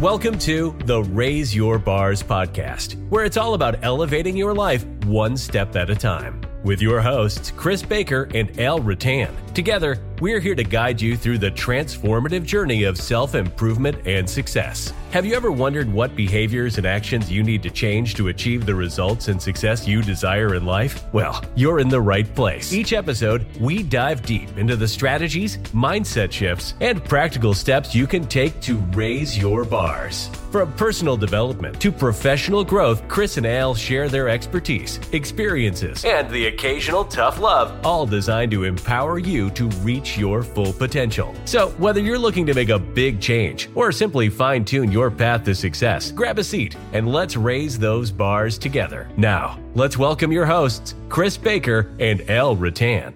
Welcome to the Raise Your Bars podcast, where it's all about elevating your life one step at a time. With your hosts, Chris Baker and Al Rattan. Together, we're here to guide you through the transformative journey of self improvement and success. Have you ever wondered what behaviors and actions you need to change to achieve the results and success you desire in life? Well, you're in the right place. Each episode, we dive deep into the strategies, mindset shifts, and practical steps you can take to raise your bars. From personal development to professional growth, Chris and Al share their expertise, experiences, and the occasional tough love, all designed to empower you to reach your full potential. So, whether you're looking to make a big change or simply fine tune your path to success, grab a seat and let's raise those bars together. Now, let's welcome your hosts, Chris Baker and Al Rattan.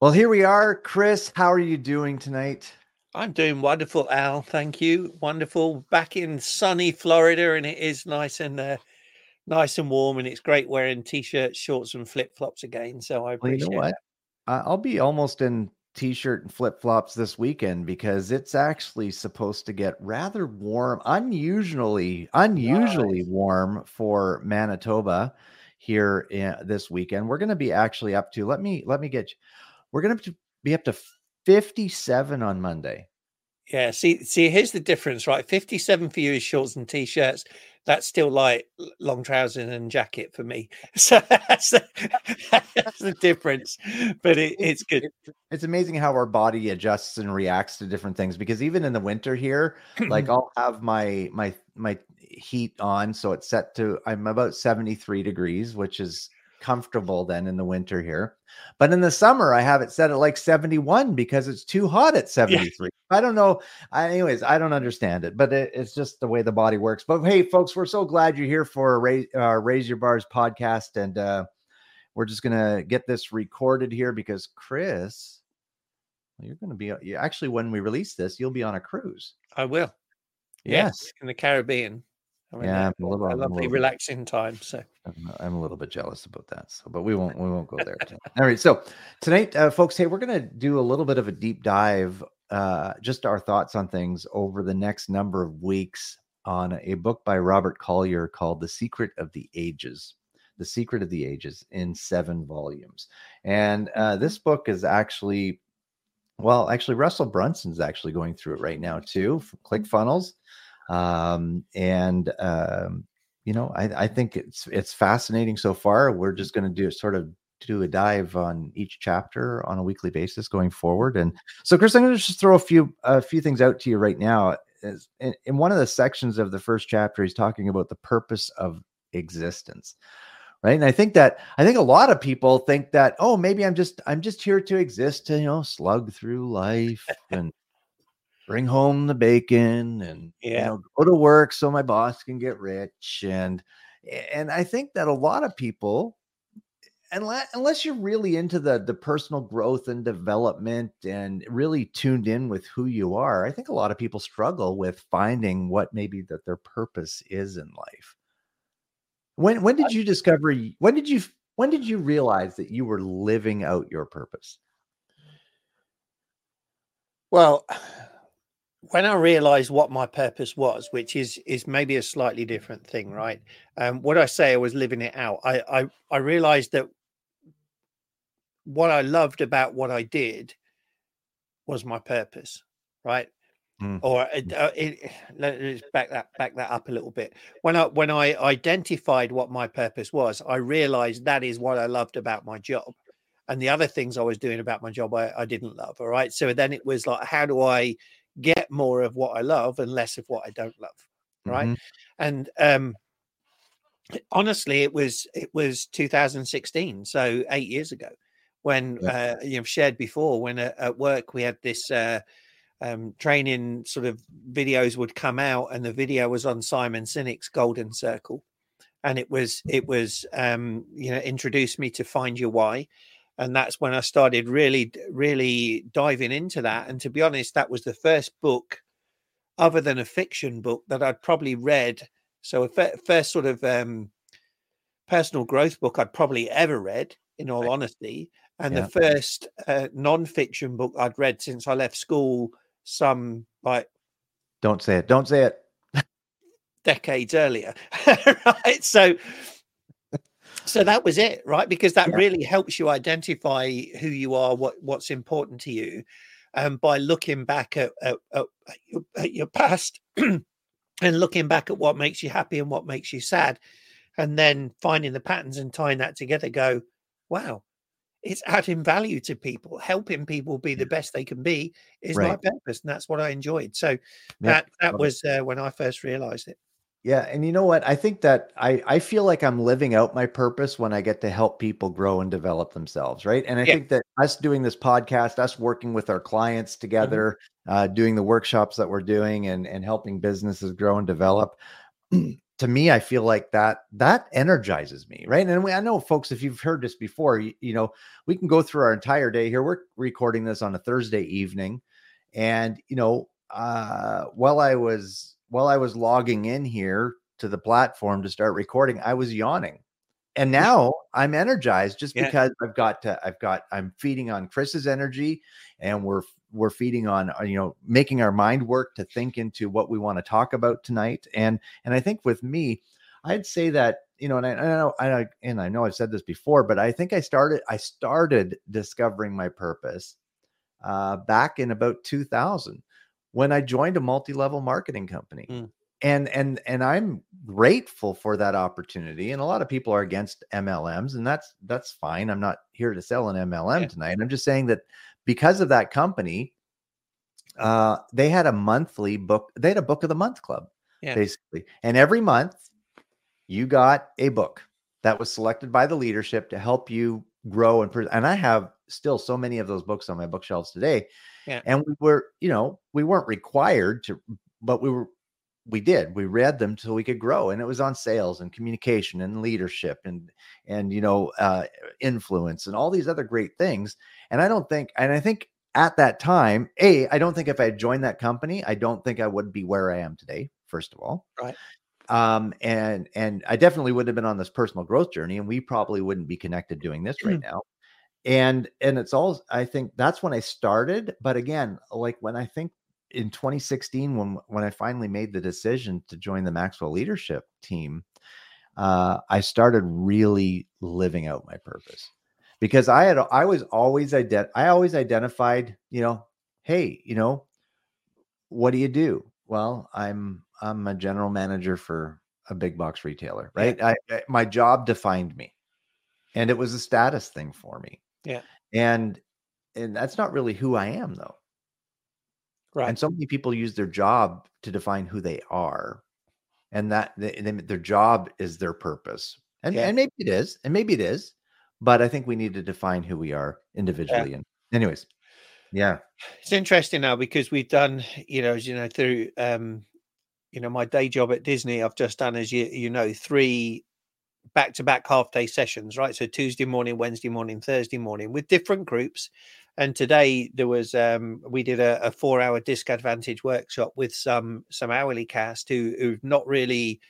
Well, here we are. Chris, how are you doing tonight? I'm doing wonderful, Al. Thank you. Wonderful. Back in sunny Florida, and it is nice and uh, nice and warm, and it's great wearing t-shirts, shorts, and flip flops again. So I appreciate well, you know what? That. I'll be almost in t-shirt and flip flops this weekend because it's actually supposed to get rather warm, unusually, unusually nice. warm for Manitoba here in, this weekend. We're going to be actually up to. Let me let me get. You, we're going to be up to 57 on Monday. Yeah, see, see, here's the difference, right? 57 for you is shorts and t-shirts. That's still like long trousers and jacket for me. So that's the, that's the difference. But it, it's good. It's amazing how our body adjusts and reacts to different things. Because even in the winter here, like I'll have my my my heat on, so it's set to I'm about 73 degrees, which is comfortable then in the winter here. But in the summer, I have it set at like 71 because it's too hot at 73. I don't know. I, anyways, I don't understand it, but it, it's just the way the body works. But hey, folks, we're so glad you're here for Raise, uh, Raise Your Bars podcast. And uh, we're just going to get this recorded here because Chris, you're going to be uh, actually, when we release this, you'll be on a cruise. I will. Yes. yes in the Caribbean. I mean, yeah, I'm a little, a lovely, relaxing time. So I'm, I'm, a little bit jealous about that. So, but we won't we won't go there. All right. So tonight, uh, folks, hey, we're gonna do a little bit of a deep dive, uh, just our thoughts on things over the next number of weeks on a book by Robert Collier called "The Secret of the Ages." The Secret of the Ages in seven volumes, and uh, this book is actually well, actually, Russell Brunson's actually going through it right now too. From ClickFunnels um, and um, you know, I, I think it's it's fascinating so far. We're just going to do sort of do a dive on each chapter on a weekly basis going forward. And so, Chris, I'm going to just throw a few a few things out to you right now. In, in one of the sections of the first chapter, he's talking about the purpose of existence right and i think that i think a lot of people think that oh maybe i'm just i'm just here to exist to you know slug through life and bring home the bacon and yeah. you know go to work so my boss can get rich and and I think that a lot of people unless unless you're really into the the personal growth and development and really tuned in with who you are, I think a lot of people struggle with finding what maybe that their purpose is in life. When when did you discover when did you when did you realize that you were living out your purpose? Well, when I realized what my purpose was, which is is maybe a slightly different thing, right? Um, what I say I was living it out. I I, I realized that what I loved about what I did was my purpose, right? Mm. Or uh, it, let's back that back that up a little bit. When I when I identified what my purpose was, I realized that is what I loved about my job, and the other things I was doing about my job I, I didn't love. All right, so then it was like, how do I get more of what I love and less of what I don't love. Right. Mm-hmm. And um honestly it was it was 2016 so eight years ago when yeah. uh, you've shared before when uh, at work we had this uh, um, training sort of videos would come out and the video was on simon sinek's golden circle and it was it was um, you know introduced me to find your why and that's when I started really, really diving into that. And to be honest, that was the first book, other than a fiction book, that I'd probably read. So a first sort of um, personal growth book I'd probably ever read, in all honesty. And Yeah. the first uh, non-fiction book I'd read since I left school, some like Don't say it. Don't say it. decades earlier, right? So, so that was it, right? Because that Yeah. really helps you identify who you are, what what's important to you, and by looking back at at, at, at your, at your past and looking back at what makes you happy and what makes you sad, and then finding the patterns and tying that together. Go, wow. It's adding value to people, helping people be the best they can be is my purpose, and that's what I enjoyed. So Yeah, that that was uh, when I first realized it. Yeah, and you know what? I think that I I feel like I'm living out my purpose when I get to help people grow and develop themselves, right? And I Yeah. think that us doing this podcast, us working with our clients together, uh, doing the workshops that we're doing, and and helping businesses grow and develop. to me, I feel like that that energizes me, right? And we, I know, folks, if you've heard this before, you, you know, we can go through our entire day here. We're recording this on a Thursday evening, and you know, uh, while I was while I was logging in here to the platform to start recording, I was yawning. And now I'm energized just Yeah. because I've got to, I've got I'm feeding on Chris's energy and we're we're feeding on uh, you know making our mind work to think into what we want to talk about tonight. And and I think with me, I'd say that you know, and I, I know I and I know I've said this before, but I think I started I started discovering my purpose uh, back in about 2000 when I joined a multi-level marketing company. Mm. And and and I'm grateful for that opportunity. And a lot of people are against MLMs, and that's that's fine. I'm not here to sell an MLM Yeah. tonight. I'm just saying that because of that company, uh, they had a monthly book. They had a book of the month club, Yeah. basically. And every month, you got a book that was selected by the leadership to help you grow and pres- and I have still so many of those books on my bookshelves today. Yeah. And we were, you know, we weren't required to, but we were we did. We read them so we could grow. And it was on sales and communication and leadership and and you know, uh influence and all these other great things. And I don't think and I think at that time, A, I don't think if I had joined that company, I don't think I would be where I am today, first of all Right. um and and i definitely wouldn't have been on this personal growth journey and we probably wouldn't be connected doing this right now and and it's all i think that's when i started but again like when i think in 2016 when when i finally made the decision to join the maxwell leadership team uh i started really living out my purpose. Because i had i was always ident- i always identified you know hey you know what do you do? Well i'm i'm a general manager for a big box retailer Yeah. right? I, I my job defined me and it was a status thing for me. Yeah. and and that's not really who i am though Right. and so many people use their job to define who they are and that they, they- their job is their purpose and, Yeah. and maybe it is and maybe it is but i think we need to define who we are individually and anyways yeah it's interesting now because we've done you know as you know through um you know my day job at disney i've just done as you you know three back to back half day sessions right so tuesday morning wednesday morning thursday morning with different groups and today there was um we did a, a four hour disc advantage workshop with some some hourly cast who who've not really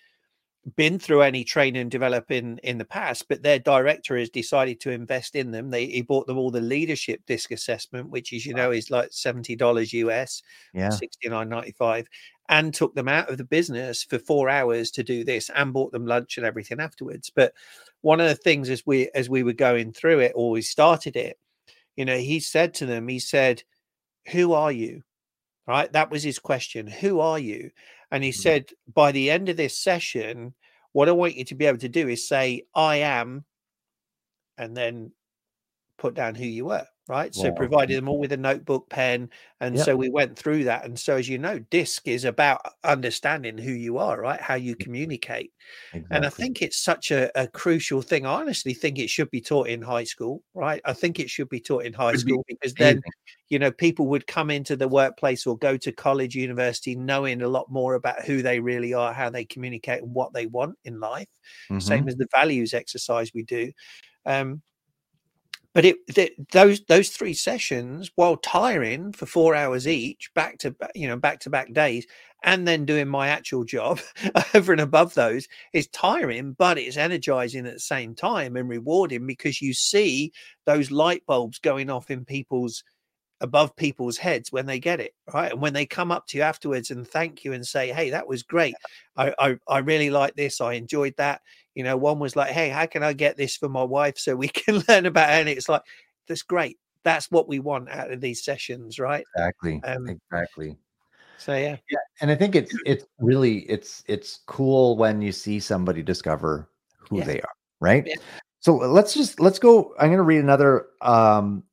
been through any training and developing in the past, but their director has decided to invest in them. They he bought them all the leadership disc assessment, which is you know is like seventy dollars US, yeah sixty nine ninety five, and took them out of the business for four hours to do this, and bought them lunch and everything afterwards. But one of the things as we as we were going through it, or we started it, you know, he said to them, he said, "Who are you?" Right, that was his question. Who are you? And he Mhm. said, by the end of this session, what I want you to be able to do is say, I am, and then put down who you were. Right. So Wow. provided them all with a notebook, pen. And Yep. so we went through that. And so, as you know, DISC is about understanding who you are, right? How you communicate. And I think it's such a, a crucial thing. I honestly think it should be taught in high school, right? I think it should be taught in high school because then you know people would come into the workplace or go to college university knowing a lot more about who they really are how they communicate and what they want in life Mhm. same as the values exercise we do um but it th- those those three sessions while tiring for four hours each back to you know back to back days and then doing my actual job over and above those is tiring but it's energizing at the same time and rewarding because you see those light bulbs going off in people's above people's heads when they get it right and when they come up to you afterwards and thank you and say hey that was great i i, I really like this i enjoyed that you know one was like hey how can i get this for my wife so we can learn about it and it's like that's great that's what we want out of these sessions right Exactly. Um, exactly. so yeah Yeah, and I think it's it's really it's it's cool when you see somebody discover who Yeah. they are, right? Yeah. So let's just let's go. I'm going to read another. Um,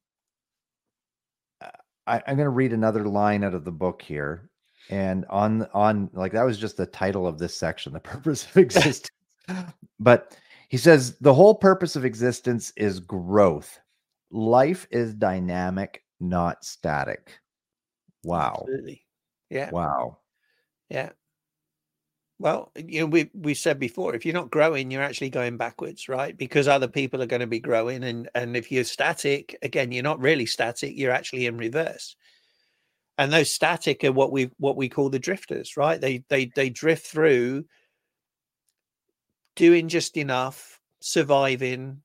I, I'm going to read another line out of the book here, and on on like that was just the title of this section, the purpose of existence. but he says the whole purpose of existence is growth. Life is dynamic, not static. Wow. absolutely yeah Wow. Yeah. Well, you know, we we said before, if you're not growing, you're actually going backwards, right? Because other people are going to be growing, and and if you're static, again, you're not really static. You're actually in reverse. And those static are what we what we call the drifters, right? They they they drift through, doing just enough, surviving.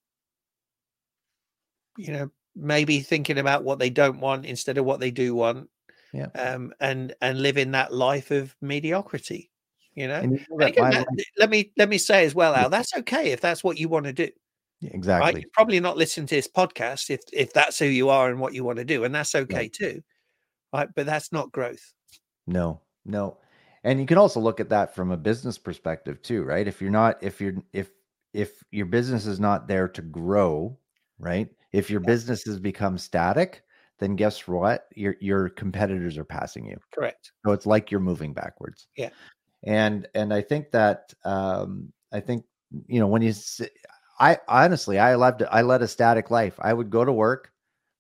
You know, maybe thinking about what they don't want instead of what they do want Yeah. um, and and living that life of mediocrity. You know, you know again, that- let me let me say as well, Al. That's okay if that's what you want to do. Yeah, Right? exactly. You're probably not listening to this podcast if if that's who you are and what you want to do, and that's okay too. Right, but that's not growth. No, no. And you can also look at that from a business perspective too, right? If you're not, if you're, if, if your business is not there to grow, right? If your business has become static, then guess what? Your your competitors are passing you. Correct. So it's like you're moving backwards. Yeah. And and I think that um I think you know when you I honestly I loved I led a static life. I would go to work,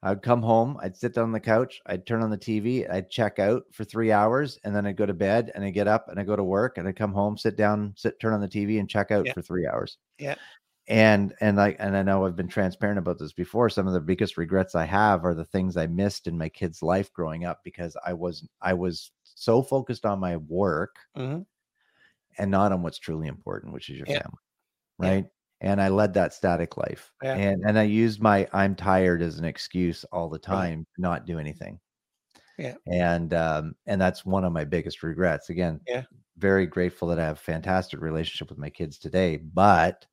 I'd come home, I'd sit down on the couch, I'd turn on the TV, I'd check out for 3 hours and then I'd go to bed and I get up and I go to work and I come home, sit down, sit turn on the TV and check out Yeah. for 3 hours. Yeah. And and I and I know I've been transparent about this before. Some of the biggest regrets I have are the things I missed in my kid's life growing up because I was I was so focused on my work Mhm. and not on what's truly important, which is your Yeah. family. Yeah. Right. And I led that static life. Yeah. And and I used my I'm tired as an excuse all the time to not do anything. Yeah. And um, and that's one of my biggest regrets. Again, Yeah. very grateful that I have a fantastic relationship with my kids today. But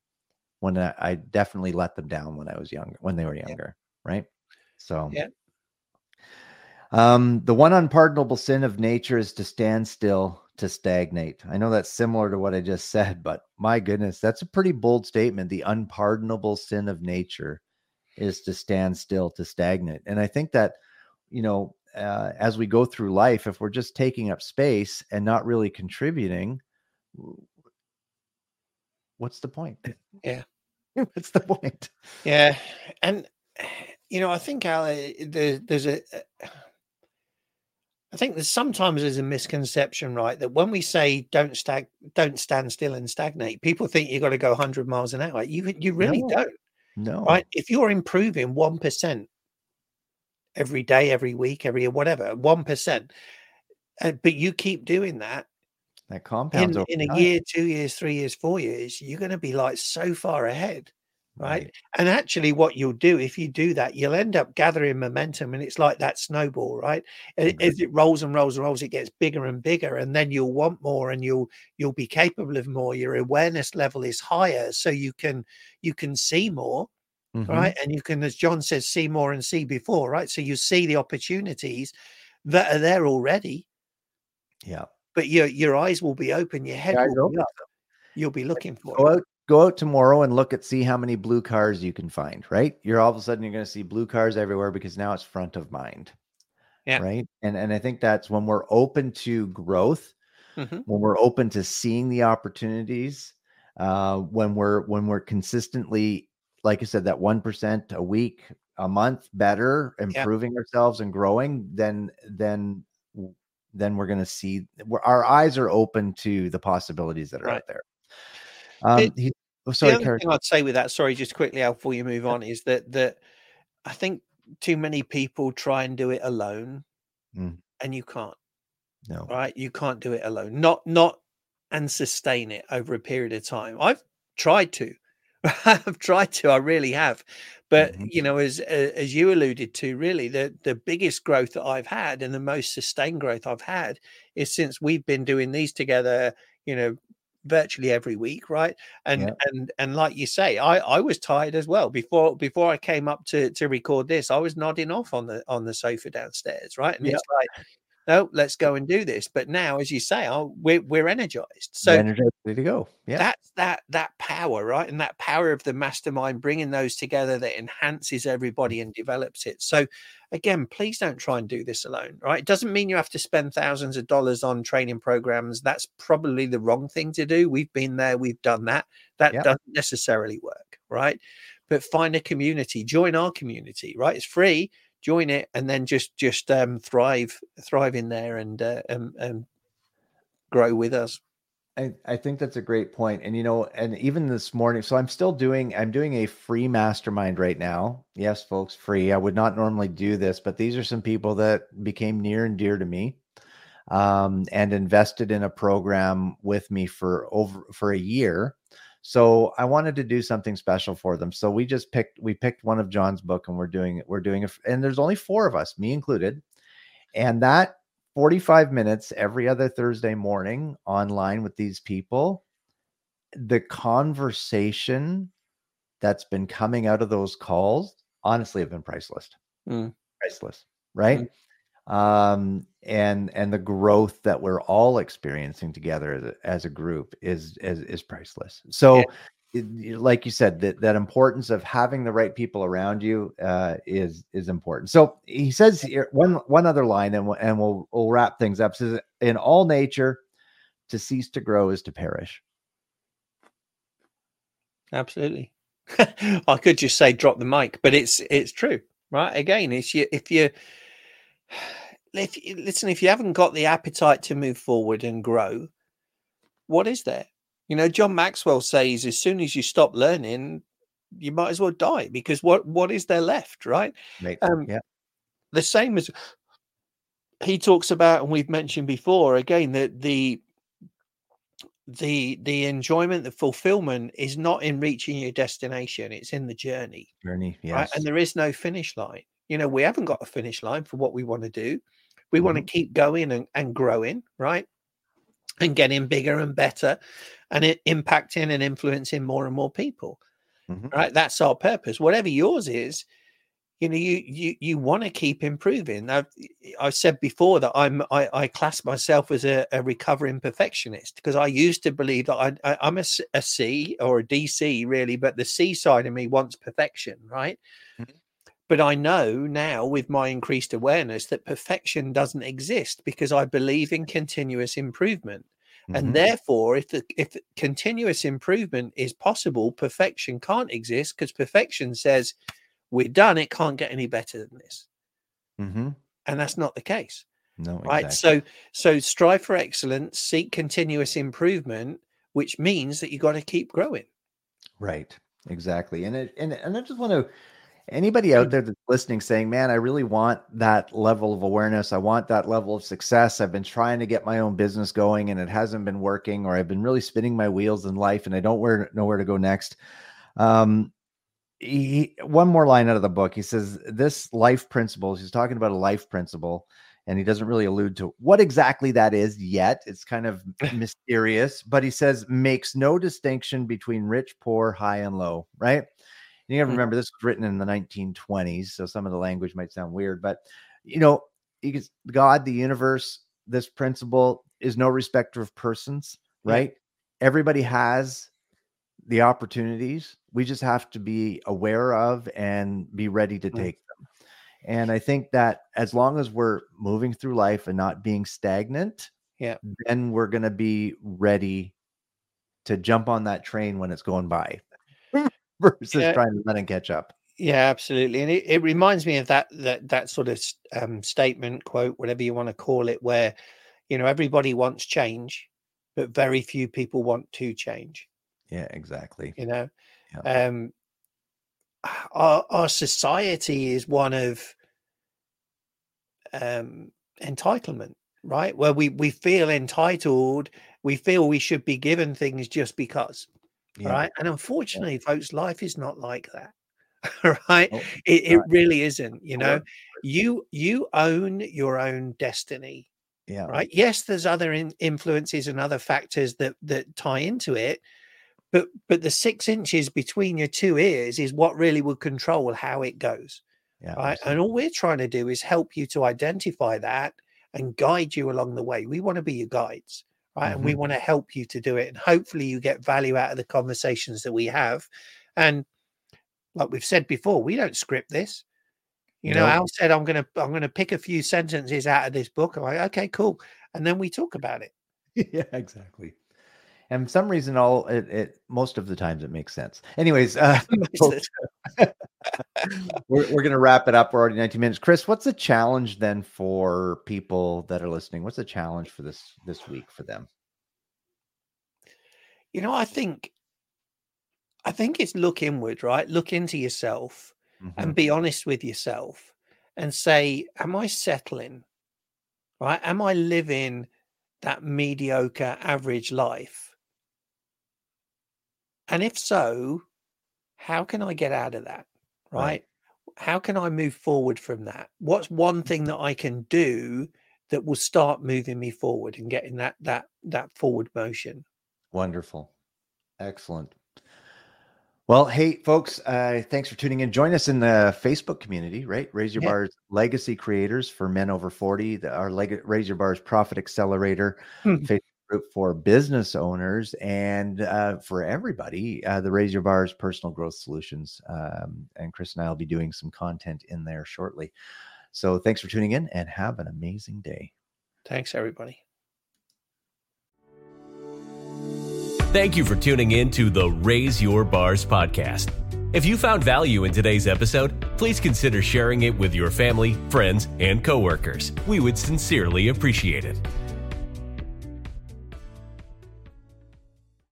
when I, I definitely let them down when I was younger, when they were younger, right? So Yeah. Um, the one unpardonable sin of nature is to stand still, to stagnate. I know that's similar to what I just said, but my goodness, that's a pretty bold statement. The unpardonable sin of nature is to stand still, to stagnate. And I think that, you know, uh, as we go through life, if we're just taking up space and not really contributing, what's the point? Yeah. what's the point? Yeah, and you know, I think Al, there, there's a. I think there's sometimes there's a misconception, right? That when we say don't stag, don't stand still and stagnate, people think you've got to go 100 miles an hour. You you really No. don't, No. right? If you're improving one percent every day, every week, every whatever, one percent, uh, but you keep doing that That compounds in, in a year, two years, three years, four years, you're going to be like so far ahead right? And actually, what you'll do if you do that, you'll end up gathering momentum, and it's like that snowball, right? Mhm. As it rolls and rolls and rolls, it gets bigger and bigger, and then you'll want more, and you'll you'll be capable of more. Your awareness level is higher, so you can you can see more, Mhm. right? And you can, as John says, see more and see before, right? So you see the opportunities that are there already, Yeah. but your your eyes will be open, your head Your will be up. You'll be looking for. Go it. out, go out tomorrow and look at see how many blue cars you can find. Right, you're all of a sudden you're going to see blue cars everywhere because now it's front of mind. Yeah. Right, and and I think that's when we're open to growth, Mhm. when we're open to seeing the opportunities, uh, when we're when we're consistently, like I said, that one percent a week, a month better, improving ourselves and growing, then then then we're going to see our eyes are open to the possibilities that are Right. out there. Um, It- he, oh, the sorry, other Karen. thing I'd say with that, sorry, just quickly Al, before you move on, is that that I think too many people try and do it alone, Mm. and you can't. No. Right? You can't do it alone. Not not and sustain it over a period of time. I've tried to. I've tried to. I really have. But Mhm. you know, as as you alluded to, really the the biggest growth that I've had and the most sustained growth I've had is since we've been doing these together. You know, virtually every week, right? And Yeah. and and like you say, I I was tired as well before before I came up to to record this. I was nodding off on the on the sofa downstairs, right? And Yeah. it's like, no, let's go and do this. But now, as you say, oh, we're we're energized. So So energized, ready to go. Yeah. that's that that power right and that power of the mastermind bringing those together that enhances everybody and develops it so again please don't try and do this alone right it doesn't mean you have to spend thousands of dollars on training programs that's probably the wrong thing to do we've been there we've done that that Yep. doesn't necessarily work right but find a community join our community right it's free join it and then just just um thrive thrive in there and uh, and, and grow with us I, I think that's a great point. And you know, and even this morning, so I'm still doing I'm doing a free mastermind right now. Yes, folks, free. I would not normally do this, but these are some people that became near and dear to me um, and invested in a program with me for over for a year. So I wanted to do something special for them. So we just picked we picked one of John's book and we're doing we're doing a and there's only four of us, me included. And that 45 minutes every other Thursday morning online with these people, the conversation that's been coming out of those calls honestly have been priceless. Mm. Priceless, right? Um and and the growth that we're all experiencing together as a, as a group is is is priceless. So Yeah. it- like you said that that importance of having the right people around you uh, is is important. So he says here one one other line, and we'll, and we'll we'll wrap things up. Says in all nature, to cease to grow is to perish. absolutely i could just say drop the mic but it's it's true right again it's you if you if listen if you haven't got the appetite to move forward and grow what is there you know john maxwell says as soon as you stop learning you might as well die because what what is there left right? Um, yeah. the same as he talks about and we've mentioned before again that the the the enjoyment the fulfillment is not in reaching your destination it's in the journey Journey. Yes. right and there is no finish line you know we haven't got a finish line for what we want to do we want to Mhm. keep going and, and growing right and getting bigger and better and it impacting and influencing more and more people Mhm. right that's our purpose whatever yours is you know you you you want to keep improving i've i've said before that i'm i, I class myself as a, a recovering perfectionist because i used to believe that I, I i'm a, a c or a dc really but the c side of me wants perfection right Mhm. But i know now with my increased awareness that perfection doesn't exist because i believe in continuous improvement Mhm. and therefore if the if continuous improvement is possible perfection can't exist because perfection says we're done it can't get any better than this Mhm. and that's not the case no, right exactly. so so strive for excellence seek continuous improvement which means that you've got to keep growing Right. Exactly. And it, and and I just want to anybody out there that's listening saying, "Man, I really want that level of awareness. I want that level of success. I've been trying to get my own business going and it hasn't been working or I've been really spinning my wheels in life and I don't where, know where to go next." Um he, one more line out of the book. He says, "This life principles." He's talking about a life principle, and he doesn't really allude to what exactly that is yet. It's kind of mysterious, but he says makes no distinction between rich, poor, high, and low. Right? You got to Mm. remember this was written in the 1920s, so some of the language might sound weird, but you know, God, the universe, this principle is no respecter of persons. Yeah. Right? Everybody has the opportunities. We just have to be aware of and be ready to take them. And I think that as long as we're moving through life and not being stagnant, Yeah. then we're going to be ready to jump on that train when it's going by versus Yeah. trying to run and catch up. yeah absolutely and it, it reminds me of that that that sort of um, statement quote whatever you want to call it where you know everybody wants change but very few people want to change Yeah, exactly. you know Yeah. um our, our society is one of um, entitlement, right? Where we, we feel entitled, we feel we should be given things just because, yeah. right? And unfortunately, yeah. folks, life is not like that. right oh, it, it right. really isn't you know you you own your own destiny yeah right yes there's other in, influences and other factors that that tie into it but but the six inches between your two ears is what really will control how it goes yeah right absolutely. and all we're trying to do is help you to identify that and guide you along the way we want to be your guides right mm-hmm. and we mm-hmm. want to help you to do it and hopefully you get value out of the conversations that we have and like we've said before we don't script this you know, Al said, "I'm gonna, I'm gonna pick a few sentences out of this book." I'm like, "Okay, cool," and then we talk about it. yeah, exactly. And for some reason, all it, it most of the times it makes sense. Anyways, uh, we're we're gonna wrap it up. We're already 19 minutes. Chris, what's the challenge then for people that are listening? What's the challenge for this this week for them? You know, I think, I think it's look inward, right? Look into yourself mm-hmm. and be honest with yourself and say, Am I settling? Right? Am I living that mediocre average life? And if so, how can I get out of that? Right? right? How can I move forward from that? What's one thing that I can do that will start moving me forward and getting that that that forward motion? Wonderful. Excellent. Well, hey, folks, uh, thanks for tuning in. Join us in the Facebook community, right? Raise Your yeah. Bars Legacy Creators for Men Over 40, the, our Leg- Raise Your Bars Profit Accelerator hmm. Facebook group for business owners and uh, for everybody, uh, the Raise Your Bars Personal Growth Solutions. Um, and Chris and I will be doing some content in there shortly. So thanks for tuning in and have an amazing day. Thanks, everybody. Thank you for tuning in to the Raise Your Bars podcast. If you found value in today's episode, please consider sharing it with your family, friends, and coworkers. We would sincerely appreciate it.